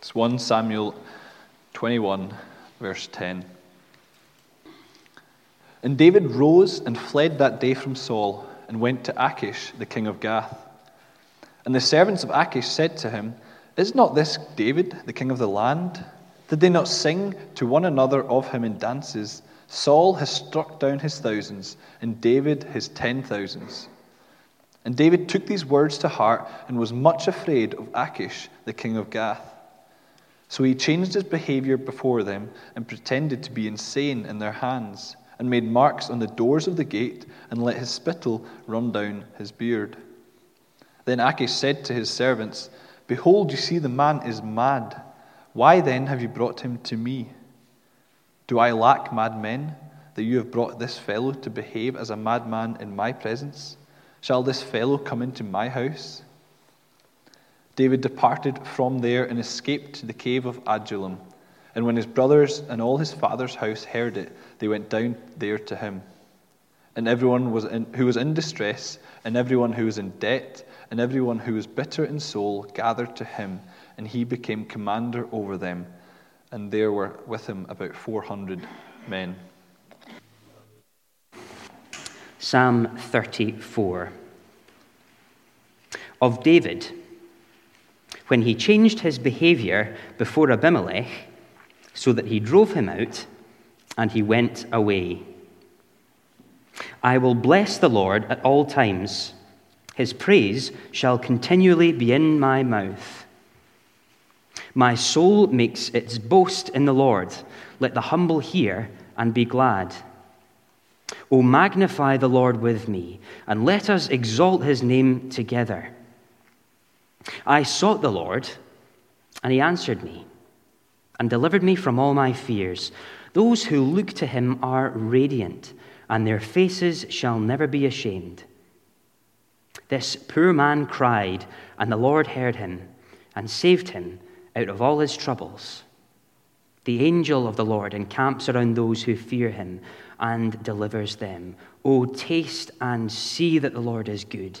It's 1 Samuel 21, verse 10. And David rose and fled that day from Saul and went to Achish, the king of Gath. And the servants of Achish said to him, Is not this David, the king of the land? Did they not sing to one another of him in dances? Saul has struck down his thousands, and David his ten thousands. And David took these words to heart and was much afraid of Achish, the king of Gath. So he changed his behavior before them and pretended to be insane in their hands, and made marks on the doors of the gate and let his spittle run down his beard. Then Achish said to his servants, Behold, you see the man is mad. Why then have you brought him to me? Do I lack madmen, that you have brought this fellow to behave as a madman in my presence? Shall this fellow come into my house? David departed from there and escaped to the cave of Adullam. And when his brothers and all his father's house heard it, they went down there to him. And everyone was in, who was in distress, and everyone who was in debt, and everyone who was bitter in soul gathered to him, and he became commander over them. And there were with him about 400 men. Psalm 34 of David when he changed his behavior before Abimelech so that he drove him out and he went away. I will bless the Lord at all times. His praise shall continually be in my mouth. My soul makes its boast in the Lord. Let the humble hear and be glad. O magnify the Lord with me, and let us exalt his name together. I sought the Lord, and he answered me and delivered me from all my fears. Those who look to him are radiant, and their faces shall never be ashamed. This poor man cried, and the Lord heard him and saved him out of all his troubles. The angel of the Lord encamps around those who fear him and delivers them. O taste and see that the Lord is good.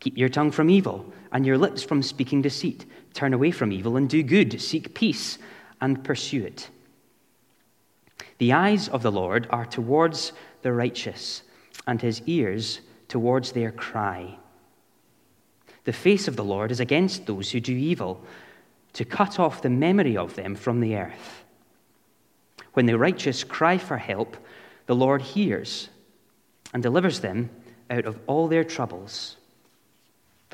Keep your tongue from evil and your lips from speaking deceit. Turn away from evil and do good. Seek peace and pursue it. The eyes of the Lord are towards the righteous, and his ears towards their cry. The face of the Lord is against those who do evil, to cut off the memory of them from the earth. When the righteous cry for help, the Lord hears and delivers them out of all their troubles.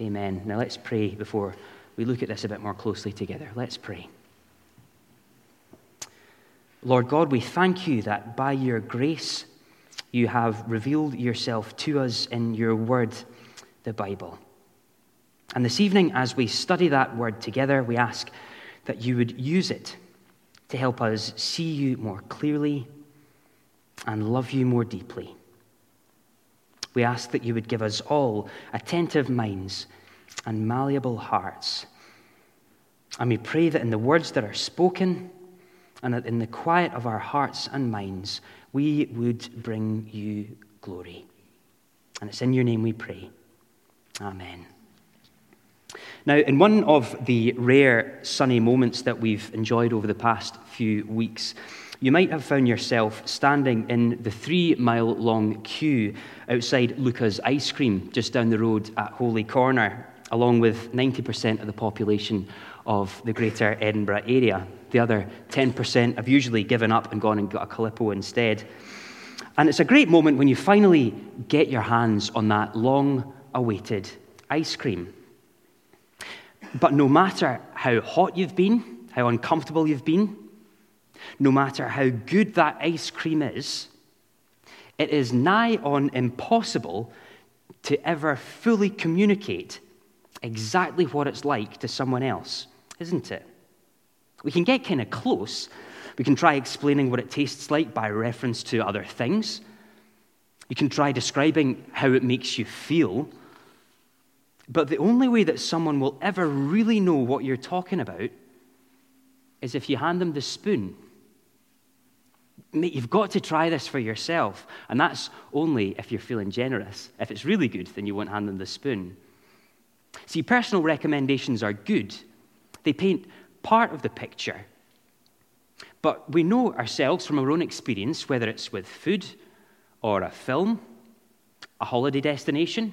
Amen. Now let's pray before we look at this a bit more closely together. Let's pray. Lord God, we thank you that by your grace you have revealed yourself to us in your word, the Bible. And this evening, as we study that word together, we ask that you would use it to help us see you more clearly and love you more deeply. We ask that you would give us all attentive minds and malleable hearts. And we pray that in the words that are spoken and in the quiet of our hearts and minds, we would bring you glory. And it's in your name we pray. Amen. Now, in one of the rare sunny moments that we've enjoyed over the past few weeks, you might have found yourself standing in the three mile long queue outside Luca's Ice Cream just down the road at Holy Corner, along with 90% of the population of the greater Edinburgh area. The other 10% have usually given up and gone and got a Calippo instead. And it's a great moment when you finally get your hands on that long awaited ice cream. But no matter how hot you've been, how uncomfortable you've been, no matter how good that ice cream is, it is nigh on impossible to ever fully communicate exactly what it's like to someone else, isn't it? We can get kind of close. We can try explaining what it tastes like by reference to other things. You can try describing how it makes you feel. But the only way that someone will ever really know what you're talking about is if you hand them the spoon. You've got to try this for yourself. And that's only if you're feeling generous. If it's really good, then you won't hand them the spoon. See, personal recommendations are good, they paint part of the picture. But we know ourselves from our own experience, whether it's with food or a film, a holiday destination,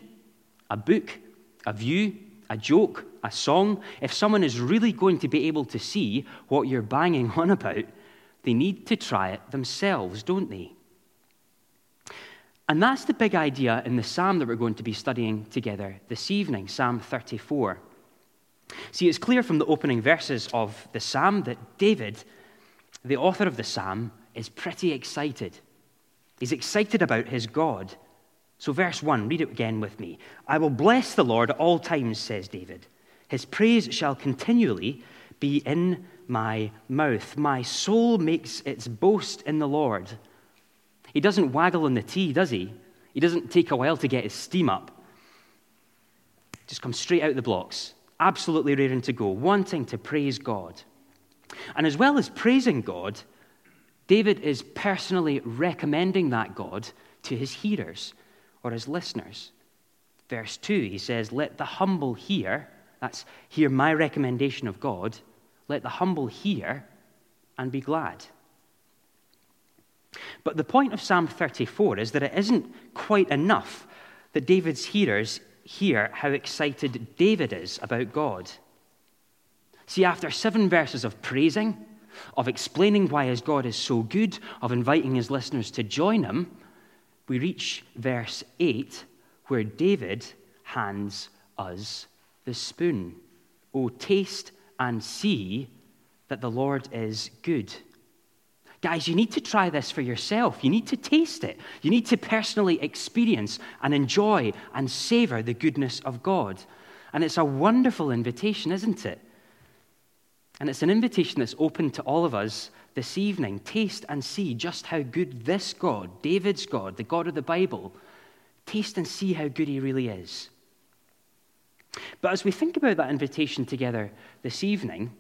a book, a view, a joke, a song, if someone is really going to be able to see what you're banging on about, they need to try it themselves, don't they? And that's the big idea in the psalm that we're going to be studying together this evening, Psalm 34. See, it's clear from the opening verses of the psalm that David, the author of the psalm, is pretty excited. He's excited about his God. So, verse 1, read it again with me. I will bless the Lord at all times, says David. His praise shall continually be in my mouth. My soul makes its boast in the Lord. He doesn't waggle on the tee, does he? He doesn't take a while to get his steam up. Just comes straight out the blocks, absolutely raring to go, wanting to praise God. And as well as praising God, David is personally recommending that God to his hearers or his listeners. Verse 2, he says, Let the humble hear, that's hear my recommendation of God, let the humble hear and be glad. But the point of Psalm 34 is that it isn't quite enough that David's hearers hear how excited David is about God. See, after seven verses of praising, of explaining why his God is so good, of inviting his listeners to join him, we reach verse 8 where David hands us the spoon. Oh, taste and see that the Lord is good. Guys, you need to try this for yourself. You need to taste it. You need to personally experience and enjoy and savor the goodness of God. And it's a wonderful invitation, isn't it? And it's an invitation that's open to all of us this evening. Taste and see just how good this God, David's God, the God of the Bible, taste and see how good he really is. But as we think about that invitation together this evening,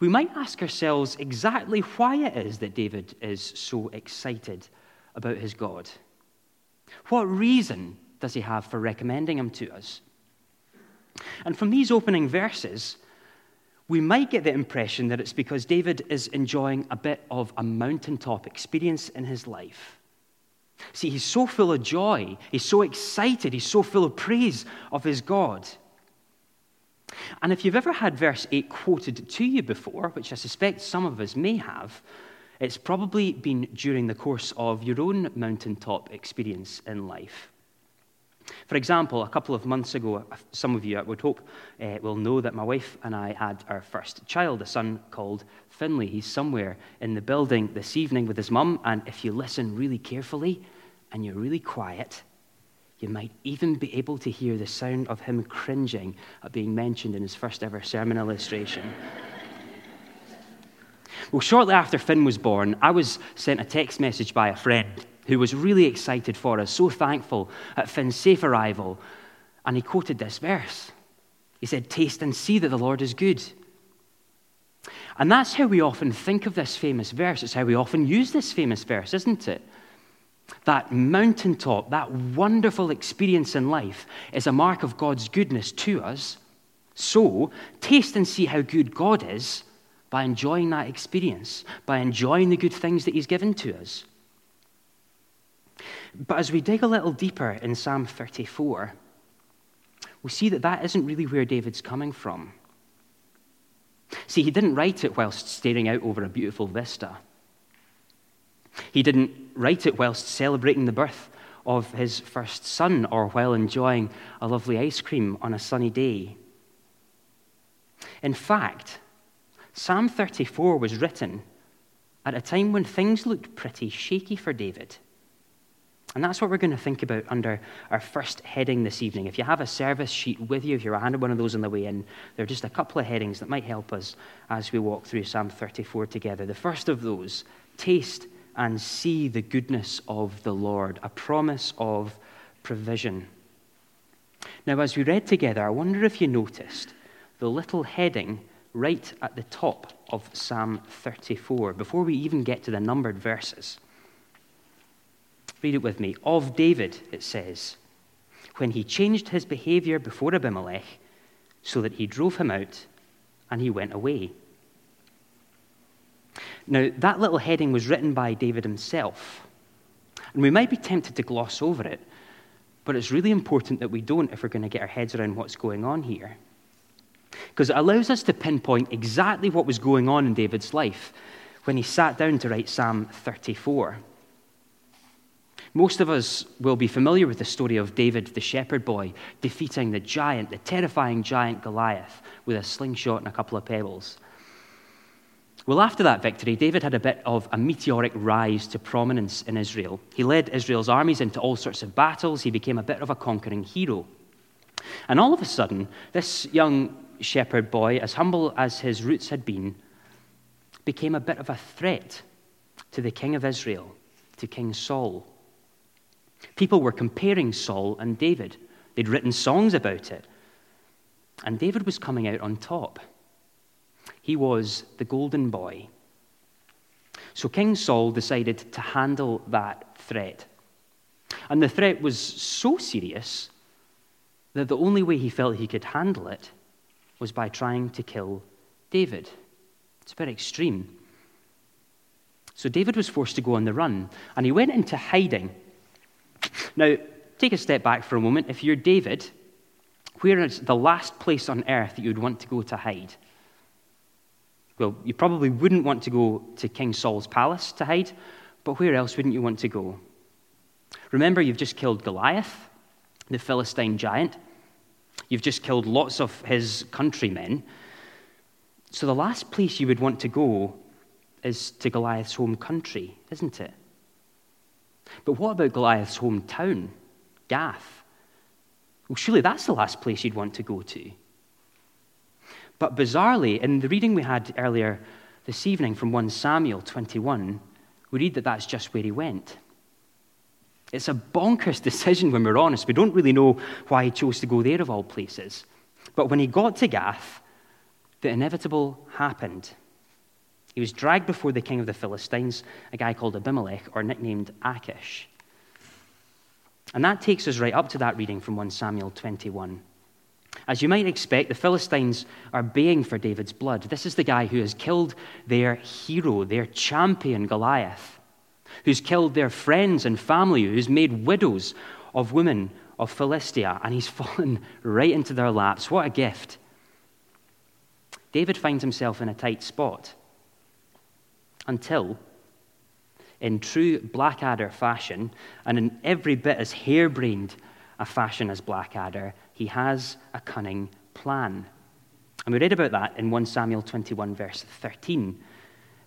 we might ask ourselves exactly why it is that David is so excited about his God. What reason does he have for recommending him to us? And from these opening verses, we might get the impression that it's because David is enjoying a bit of a mountaintop experience in his life. See, he's so full of joy, he's so excited, he's so full of praise of his God. And if you've ever had verse 8 quoted to you before, which I suspect some of us may have, it's probably been during the course of your own mountaintop experience in life. For example, a couple of months ago, some of you, I would hope, uh, will know that my wife and I had our first child, a son called Finley. He's somewhere in the building this evening with his mum, and if you listen really carefully and you're really quiet, you might even be able to hear the sound of him cringing at being mentioned in his first ever sermon illustration. well, shortly after Finn was born, I was sent a text message by a friend who was really excited for us, so thankful at Finn's safe arrival. And he quoted this verse. He said, Taste and see that the Lord is good. And that's how we often think of this famous verse. It's how we often use this famous verse, isn't it? That mountaintop, that wonderful experience in life, is a mark of God's goodness to us. So, taste and see how good God is by enjoying that experience, by enjoying the good things that He's given to us. But as we dig a little deeper in Psalm 34, we see that that isn't really where David's coming from. See, he didn't write it whilst staring out over a beautiful vista. He didn't write it whilst celebrating the birth of his first son or while enjoying a lovely ice cream on a sunny day. In fact, Psalm 34 was written at a time when things looked pretty shaky for David. And that's what we're going to think about under our first heading this evening. If you have a service sheet with you, if you're handed one of those on the way in, there are just a couple of headings that might help us as we walk through Psalm 34 together. The first of those, taste and see the goodness of the Lord, a promise of provision. Now, as we read together, I wonder if you noticed the little heading right at the top of Psalm 34, before we even get to the numbered verses. Read it with me. Of David, it says, when he changed his behavior before Abimelech, so that he drove him out and he went away. Now, that little heading was written by David himself. And we might be tempted to gloss over it, but it's really important that we don't if we're going to get our heads around what's going on here. Because it allows us to pinpoint exactly what was going on in David's life when he sat down to write Psalm 34. Most of us will be familiar with the story of David, the shepherd boy, defeating the giant, the terrifying giant Goliath, with a slingshot and a couple of pebbles. Well, after that victory, David had a bit of a meteoric rise to prominence in Israel. He led Israel's armies into all sorts of battles. He became a bit of a conquering hero. And all of a sudden, this young shepherd boy, as humble as his roots had been, became a bit of a threat to the king of Israel, to King Saul. People were comparing Saul and David. They'd written songs about it. And David was coming out on top. He was the golden boy. So King Saul decided to handle that threat. And the threat was so serious that the only way he felt he could handle it was by trying to kill David. It's bit extreme. So David was forced to go on the run, and he went into hiding now, take a step back for a moment. If you're David, where is the last place on earth that you'd want to go to hide? Well, you probably wouldn't want to go to King Saul's palace to hide, but where else wouldn't you want to go? Remember, you've just killed Goliath, the Philistine giant. You've just killed lots of his countrymen. So the last place you would want to go is to Goliath's home country, isn't it? But what about Goliath's hometown, Gath? Well, surely that's the last place you'd want to go to. But bizarrely, in the reading we had earlier this evening from 1 Samuel 21, we read that that's just where he went. It's a bonkers decision when we're honest. We don't really know why he chose to go there of all places. But when he got to Gath, the inevitable happened. He was dragged before the king of the Philistines, a guy called Abimelech, or nicknamed Achish. And that takes us right up to that reading from 1 Samuel 21. As you might expect, the Philistines are baying for David's blood. This is the guy who has killed their hero, their champion, Goliath, who's killed their friends and family, who's made widows of women of Philistia, and he's fallen right into their laps. What a gift. David finds himself in a tight spot until, in true Blackadder fashion, and in every bit as harebrained a fashion as Blackadder, he has a cunning plan. And we read about that in 1 Samuel 21, verse 13,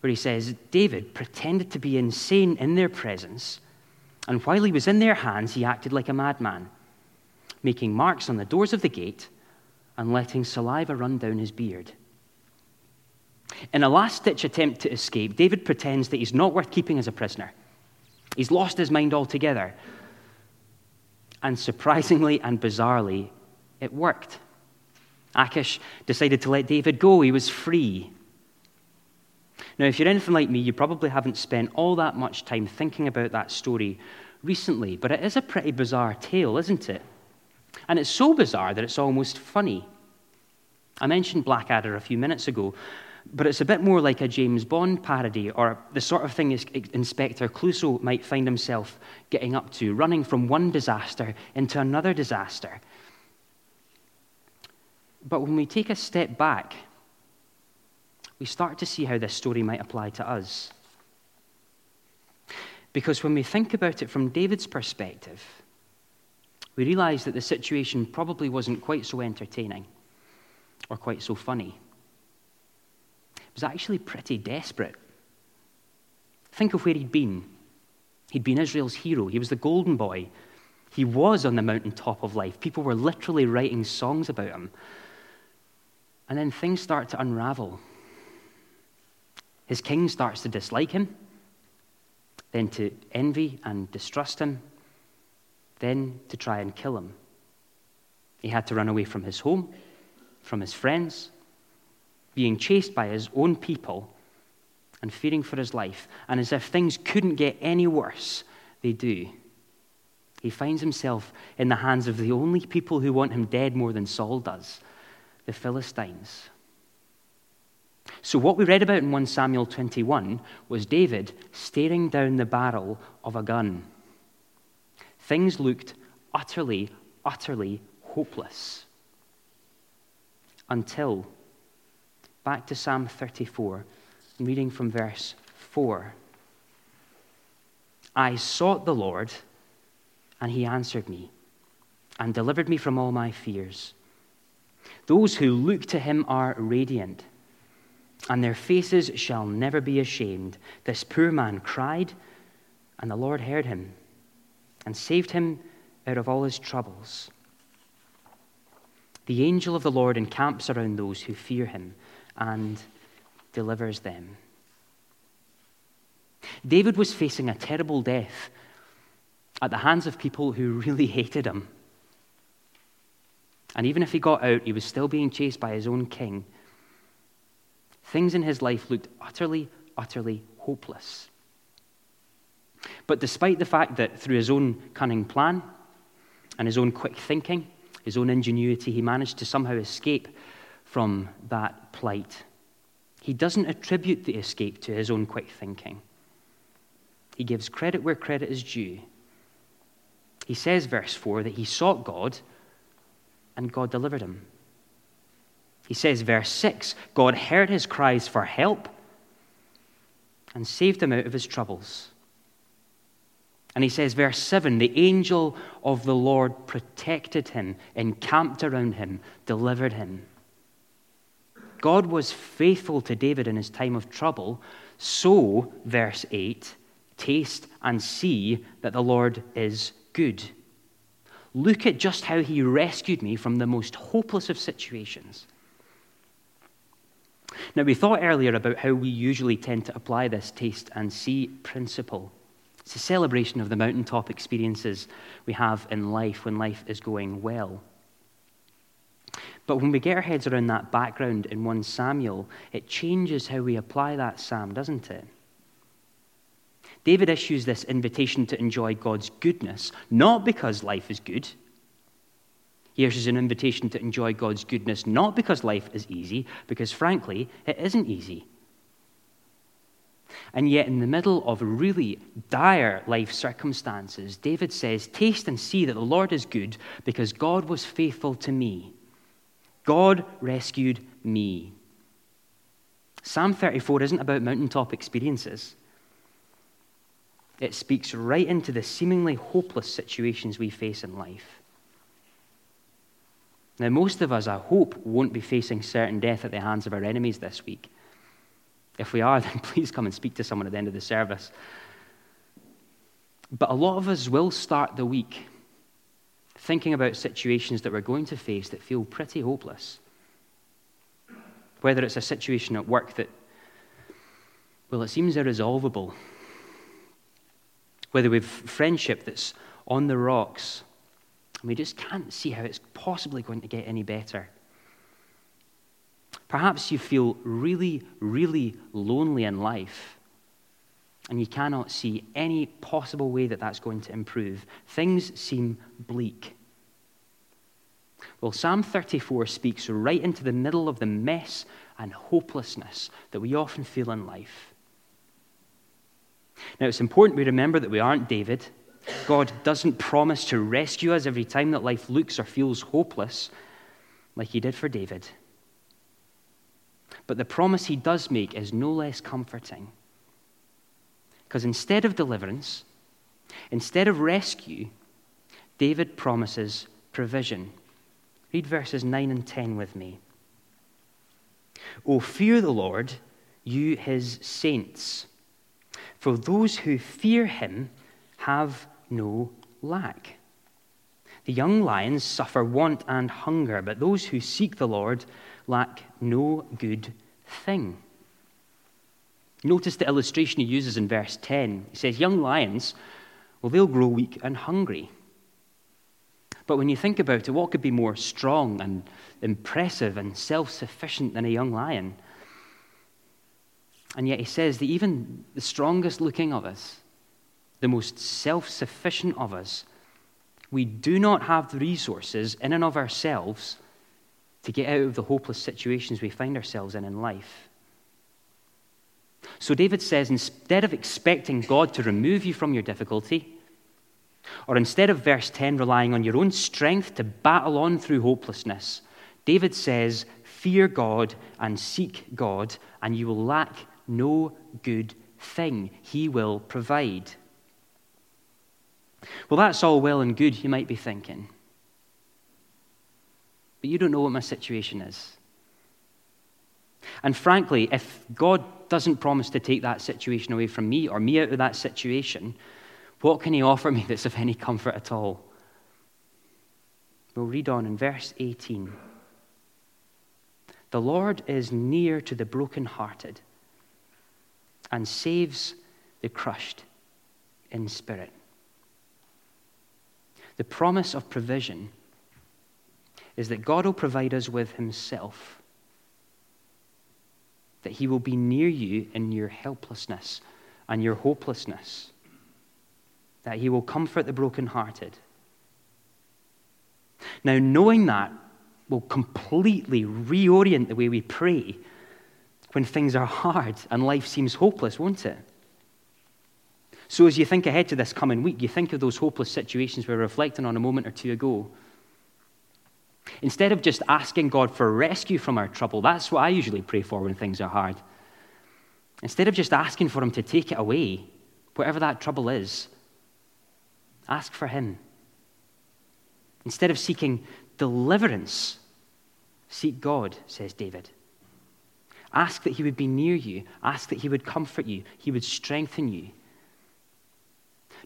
where he says, David pretended to be insane in their presence, and while he was in their hands, he acted like a madman, making marks on the doors of the gate and letting saliva run down his beard. In a last ditch attempt to escape, David pretends that he's not worth keeping as a prisoner. He's lost his mind altogether. And surprisingly and bizarrely, it worked. Achish decided to let David go. He was free. Now, if you're anything like me, you probably haven't spent all that much time thinking about that story recently, but it is a pretty bizarre tale, isn't it? And it's so bizarre that it's almost funny. I mentioned Blackadder a few minutes ago, but it's a bit more like a James Bond parody or the sort of thing Inspector Clouseau might find himself getting up to, running from one disaster into another disaster. But when we take a step back we start to see how this story might apply to us. Because when we think about it from David's perspective, we realize that the situation probably wasn't quite so entertaining or quite so funny. Was actually pretty desperate. Think of where he'd been. He'd been Israel's hero, he was the golden boy. He was on the mountaintop of life. People were literally writing songs about him. And then things start to unravel. His king starts to dislike him, then to envy and distrust him, then to try and kill him. He had to run away from his home, from his friends, being chased by his own people, and fearing for his life. And as if things couldn't get any worse, they do. He finds himself in the hands of the only people who want him dead more than Saul does the Philistines. So, what we read about in 1 Samuel 21 was David staring down the barrel of a gun. Things looked utterly, utterly hopeless. Until, back to Psalm 34, reading from verse 4. I sought the Lord, and he answered me, and delivered me from all my fears. Those who look to him are radiant, and their faces shall never be ashamed. This poor man cried, and the Lord heard him and saved him out of all his troubles. The angel of the Lord encamps around those who fear him and delivers them. David was facing a terrible death at the hands of people who really hated him. And even if he got out, he was still being chased by his own king. Things in his life looked utterly, utterly hopeless. But despite the fact that through his own cunning plan and his own quick thinking, his own ingenuity, he managed to somehow escape from that plight. He doesn't attribute the escape to his own quick thinking. He gives credit where credit is due. He says, verse 4, that he sought God and God delivered him. He says, verse 6, God heard his cries for help and saved him out of his troubles. And he says, verse 7, the angel of the Lord protected him, encamped around him, delivered him. God was faithful to David in his time of trouble. So, verse 8, taste and see that the Lord is good. Look at just how he rescued me from the most hopeless of situations. Now, we thought earlier about how we usually tend to apply this taste and see principle. It's a celebration of the mountaintop experiences we have in life when life is going well. But when we get our heads around that background in 1 Samuel, it changes how we apply that psalm, doesn't it? David issues this invitation to enjoy God's goodness, not because life is good. He issues an invitation to enjoy God's goodness, not because life is easy, because frankly, it isn't easy. And yet, in the middle of really dire life circumstances, David says, Taste and see that the Lord is good because God was faithful to me. God rescued me. Psalm 34 isn't about mountaintop experiences. It speaks right into the seemingly hopeless situations we face in life. Now, most of us, I hope, won't be facing certain death at the hands of our enemies this week. If we are, then please come and speak to someone at the end of the service. But a lot of us will start the week thinking about situations that we're going to face that feel pretty hopeless. Whether it's a situation at work that, well, it seems irresolvable. Whether we've friendship that's on the rocks and we just can't see how it's possibly going to get any better. Perhaps you feel really, really lonely in life and you cannot see any possible way that that's going to improve. Things seem bleak. Well, Psalm 34 speaks right into the middle of the mess and hopelessness that we often feel in life. Now, it's important we remember that we aren't David. God doesn't promise to rescue us every time that life looks or feels hopeless, like he did for David. But the promise he does make is no less comforting. Because instead of deliverance, instead of rescue, David promises provision. Read verses 9 and 10 with me. O fear the Lord, you his saints, for those who fear him have no lack. The young lions suffer want and hunger, but those who seek the Lord lack no good thing. Notice the illustration he uses in verse 10. He says, Young lions, well, they'll grow weak and hungry. But when you think about it, what could be more strong and impressive and self sufficient than a young lion? And yet he says that even the strongest looking of us, the most self sufficient of us, we do not have the resources in and of ourselves to get out of the hopeless situations we find ourselves in in life. So David says instead of expecting God to remove you from your difficulty, or instead of verse 10 relying on your own strength to battle on through hopelessness, David says, Fear God and seek God, and you will lack no good thing. He will provide. Well, that's all well and good, you might be thinking. But you don't know what my situation is. And frankly, if God doesn't promise to take that situation away from me or me out of that situation, what can He offer me that's of any comfort at all? We'll read on in verse 18. The Lord is near to the brokenhearted and saves the crushed in spirit the promise of provision is that God will provide us with Himself, that He will be near you in your helplessness and your hopelessness, that He will comfort the brokenhearted. Now, knowing that will completely reorient the way we pray when things are hard and life seems hopeless, won't it? So, as you think ahead to this coming week, you think of those hopeless situations we were reflecting on a moment or two ago. Instead of just asking God for rescue from our trouble, that's what I usually pray for when things are hard. Instead of just asking for Him to take it away, whatever that trouble is, ask for Him. Instead of seeking deliverance, seek God, says David. Ask that He would be near you. Ask that He would comfort you. He would strengthen you.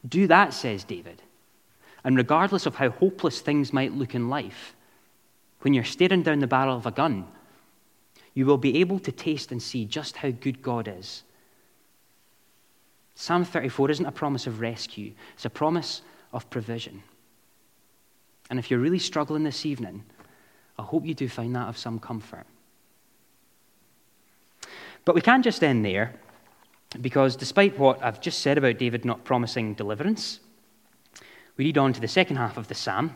Do that, says David. And regardless of how hopeless things might look in life, when you're staring down the barrel of a gun, you will be able to taste and see just how good God is. Psalm 34 isn't a promise of rescue, it's a promise of provision. And if you're really struggling this evening, I hope you do find that of some comfort. But we can't just end there. Because despite what I've just said about David not promising deliverance, we read on to the second half of the psalm,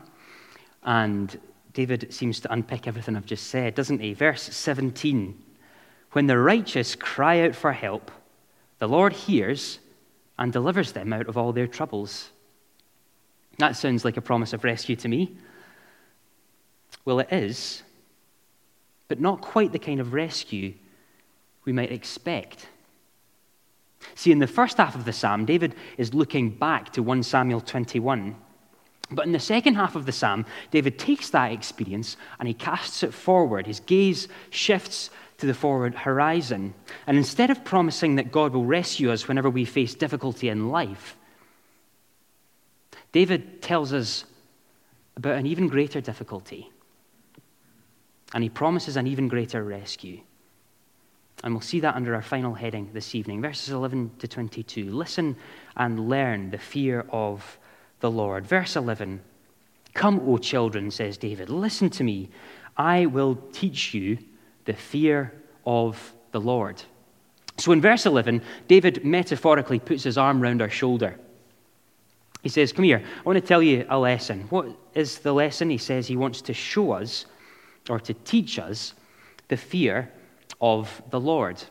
and David seems to unpick everything I've just said, doesn't he? Verse 17 When the righteous cry out for help, the Lord hears and delivers them out of all their troubles. That sounds like a promise of rescue to me. Well, it is, but not quite the kind of rescue we might expect. See, in the first half of the psalm, David is looking back to 1 Samuel 21. But in the second half of the psalm, David takes that experience and he casts it forward. His gaze shifts to the forward horizon. And instead of promising that God will rescue us whenever we face difficulty in life, David tells us about an even greater difficulty. And he promises an even greater rescue. And we'll see that under our final heading this evening, verses 11 to 22. Listen and learn the fear of the Lord. Verse 11 Come, O children, says David, listen to me. I will teach you the fear of the Lord. So in verse 11, David metaphorically puts his arm round our shoulder. He says, Come here, I want to tell you a lesson. What is the lesson? He says he wants to show us or to teach us the fear of the Lord.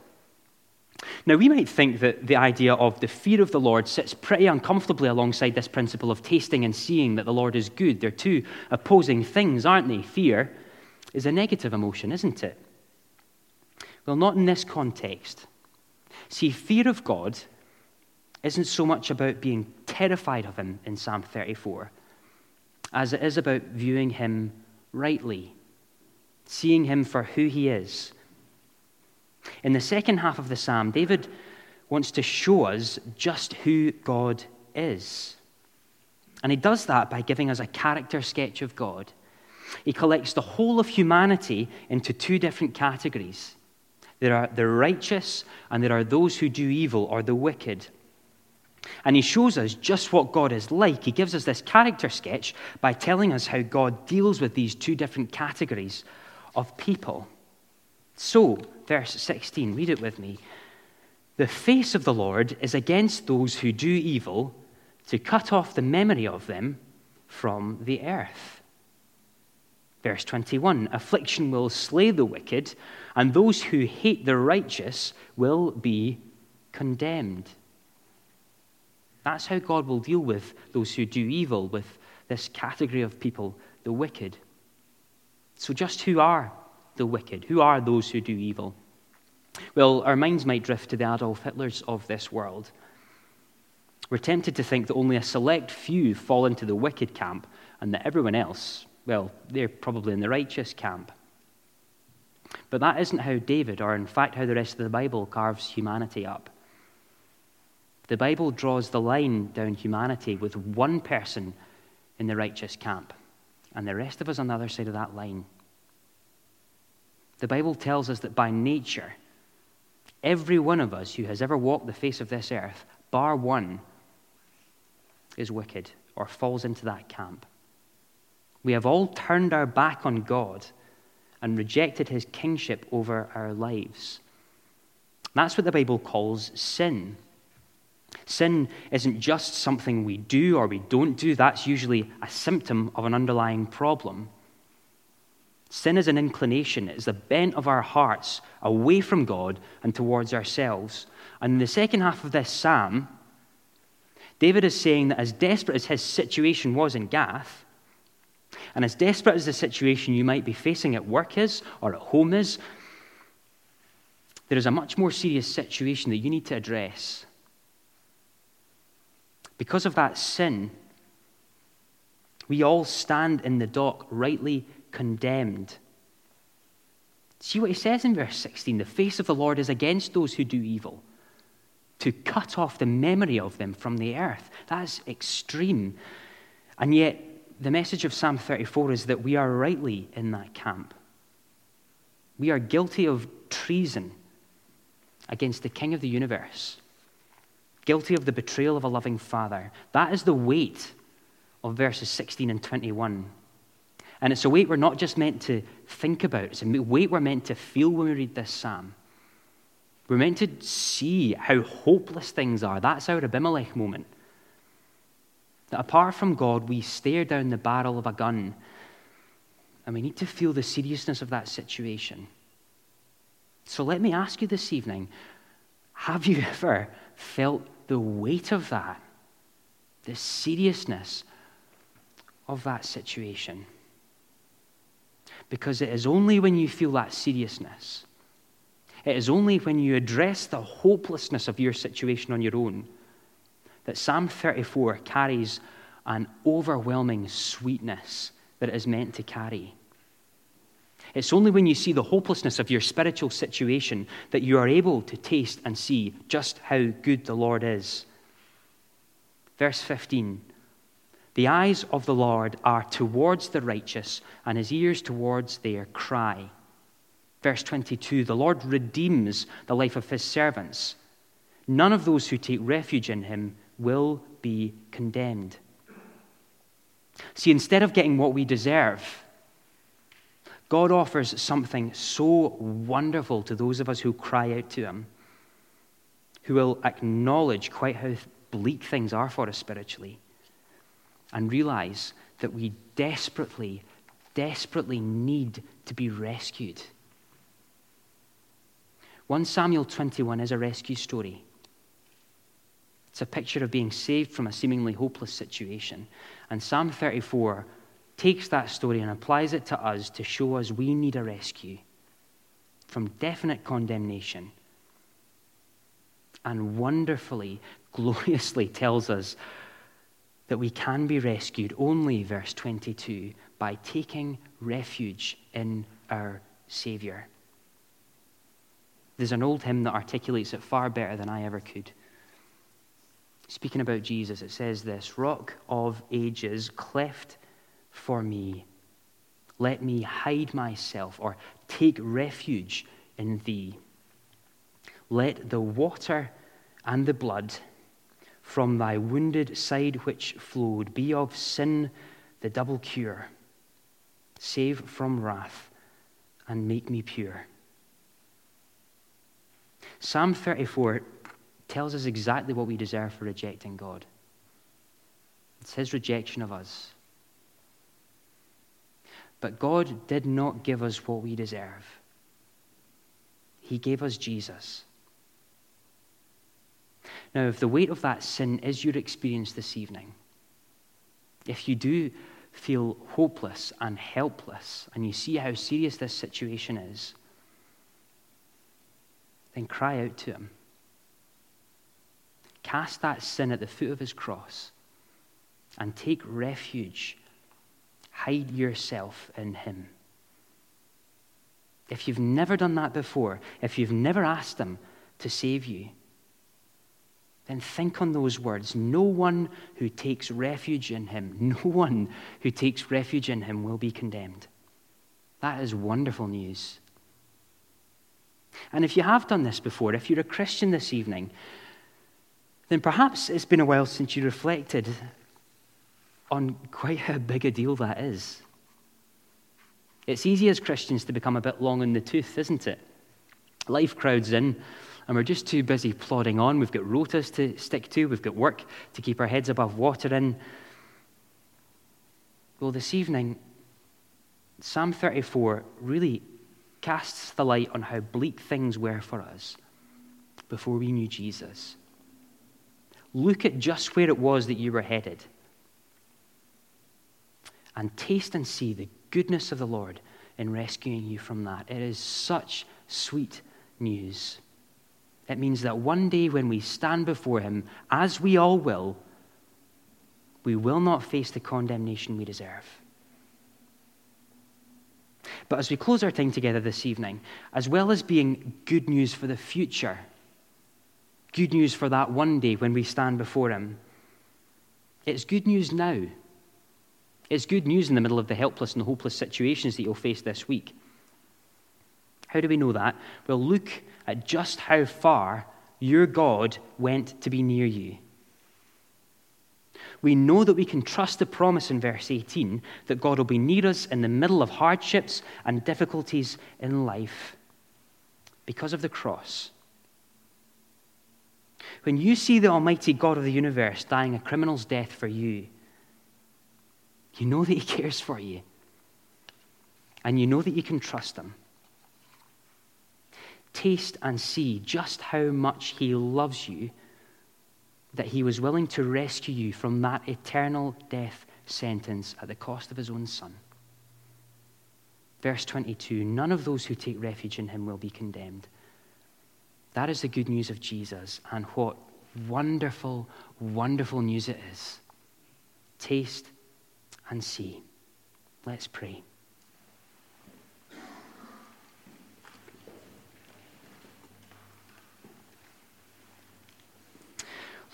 Now, we might think that the idea of the fear of the Lord sits pretty uncomfortably alongside this principle of tasting and seeing that the Lord is good. They're two opposing things, aren't they? Fear is a negative emotion, isn't it? Well, not in this context. See, fear of God isn't so much about being terrified of Him in Psalm 34 as it is about viewing Him rightly, seeing Him for who He is. In the second half of the psalm, David wants to show us just who God is. And he does that by giving us a character sketch of God. He collects the whole of humanity into two different categories there are the righteous, and there are those who do evil or the wicked. And he shows us just what God is like. He gives us this character sketch by telling us how God deals with these two different categories of people. So, verse 16, read it with me. The face of the Lord is against those who do evil, to cut off the memory of them from the earth. Verse 21 Affliction will slay the wicked, and those who hate the righteous will be condemned. That's how God will deal with those who do evil, with this category of people, the wicked. So, just who are the wicked? Who are those who do evil? Well, our minds might drift to the Adolf Hitlers of this world. We're tempted to think that only a select few fall into the wicked camp and that everyone else, well, they're probably in the righteous camp. But that isn't how David, or in fact how the rest of the Bible, carves humanity up. The Bible draws the line down humanity with one person in the righteous camp, and the rest of us on the other side of that line. The Bible tells us that by nature, every one of us who has ever walked the face of this earth, bar one, is wicked or falls into that camp. We have all turned our back on God and rejected his kingship over our lives. That's what the Bible calls sin. Sin isn't just something we do or we don't do, that's usually a symptom of an underlying problem. Sin is an inclination, it is the bent of our hearts away from God and towards ourselves. And in the second half of this psalm, David is saying that as desperate as his situation was in Gath, and as desperate as the situation you might be facing at work is or at home is, there is a much more serious situation that you need to address. Because of that sin, we all stand in the dock rightly condemned. See what he says in verse 16 the face of the Lord is against those who do evil, to cut off the memory of them from the earth. That's extreme. And yet, the message of Psalm 34 is that we are rightly in that camp. We are guilty of treason against the King of the universe guilty of the betrayal of a loving father. That is the weight of verses 16 and 21. And it's a weight we're not just meant to think about, it's a weight we're meant to feel when we read this psalm. We're meant to see how hopeless things are. That's our Abimelech moment. That apart from God, we stare down the barrel of a gun and we need to feel the seriousness of that situation. So let me ask you this evening have you ever felt the weight of that, the seriousness of that situation. Because it is only when you feel that seriousness, it is only when you address the hopelessness of your situation on your own that Psalm 34 carries an overwhelming sweetness that it is meant to carry. It's only when you see the hopelessness of your spiritual situation that you are able to taste and see just how good the Lord is. Verse 15 The eyes of the Lord are towards the righteous, and his ears towards their cry. Verse 22 The Lord redeems the life of his servants. None of those who take refuge in him will be condemned. See, instead of getting what we deserve, God offers something so wonderful to those of us who cry out to Him, who will acknowledge quite how bleak things are for us spiritually, and realize that we desperately, desperately need to be rescued. 1 Samuel 21 is a rescue story. It's a picture of being saved from a seemingly hopeless situation. And Psalm 34 takes that story and applies it to us to show us we need a rescue. from definite condemnation and wonderfully, gloriously tells us that we can be rescued only, verse 22, by taking refuge in our Savior. There's an old hymn that articulates it far better than I ever could. Speaking about Jesus, it says this Rock of ages, cleft for me, let me hide myself or take refuge in thee. Let the water and the blood from thy wounded side which flowed be of sin the double cure. Save from wrath and make me pure. Psalm 34 tells us exactly what we deserve for rejecting God. It's his rejection of us. But God did not give us what we deserve, He gave us Jesus. Now, if the weight of that sin is your experience this evening, if you do feel hopeless and helpless, and you see how serious this situation is, then cry out to Him. Cast that sin at the foot of His cross and take refuge. Hide yourself in Him. If you've never done that before, if you've never asked Him to save you, then think on those words. No one who takes refuge in him, no one who takes refuge in him will be condemned. That is wonderful news. And if you have done this before, if you're a Christian this evening, then perhaps it's been a while since you reflected on quite how big a deal that is. It's easy as Christians to become a bit long in the tooth, isn't it? Life crowds in, and we're just too busy plodding on. We've got rotas to stick to, we've got work to keep our heads above water in. Well, this evening, Psalm 34 really casts the light on how bleak things were for us before we knew Jesus. Look at just where it was that you were headed. And taste and see the goodness of the Lord in rescuing you from that. It is such sweet news. It means that one day when we stand before Him, as we all will, we will not face the condemnation we deserve. But as we close our time together this evening, as well as being good news for the future, good news for that one day when we stand before Him, it's good news now. It's good news in the middle of the helpless and hopeless situations that you'll face this week. How do we know that? Well, look at just how far your God went to be near you. We know that we can trust the promise in verse 18 that God will be near us in the middle of hardships and difficulties in life because of the cross. When you see the Almighty God of the universe dying a criminal's death for you, you know that He cares for you. And you know that you can trust Him taste and see just how much He loves you, that He was willing to rescue you from that eternal death sentence at the cost of His own Son. Verse 22 None of those who take refuge in Him will be condemned. That is the good news of Jesus, and what wonderful, wonderful news it is. Taste and see. Let's pray.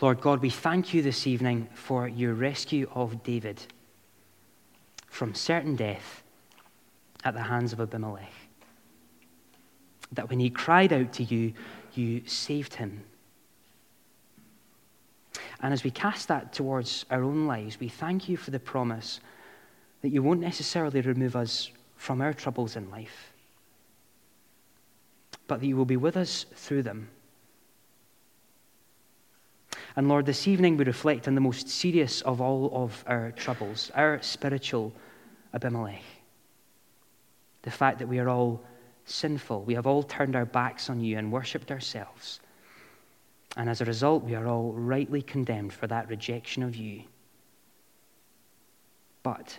Lord God, we thank you this evening for your rescue of David from certain death at the hands of Abimelech. That when he cried out to you, you saved him. And as we cast that towards our own lives, we thank you for the promise that you won't necessarily remove us from our troubles in life, but that you will be with us through them and Lord, this evening we reflect on the most serious of all of our troubles, our spiritual Abimelech. The fact that we are all sinful. We have all turned our backs on you and worshipped ourselves. And as a result, we are all rightly condemned for that rejection of you. But,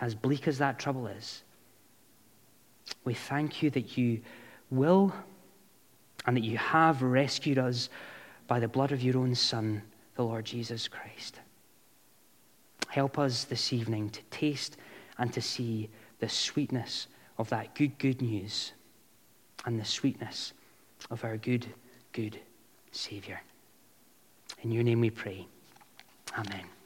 as bleak as that trouble is, We thank you that you will and that you have rescued us by the blood of your own Son, the Lord Jesus Christ. Help us this evening to taste and to see the sweetness of that good, good news and the sweetness of our good, good Savior. In your name we pray. Amen.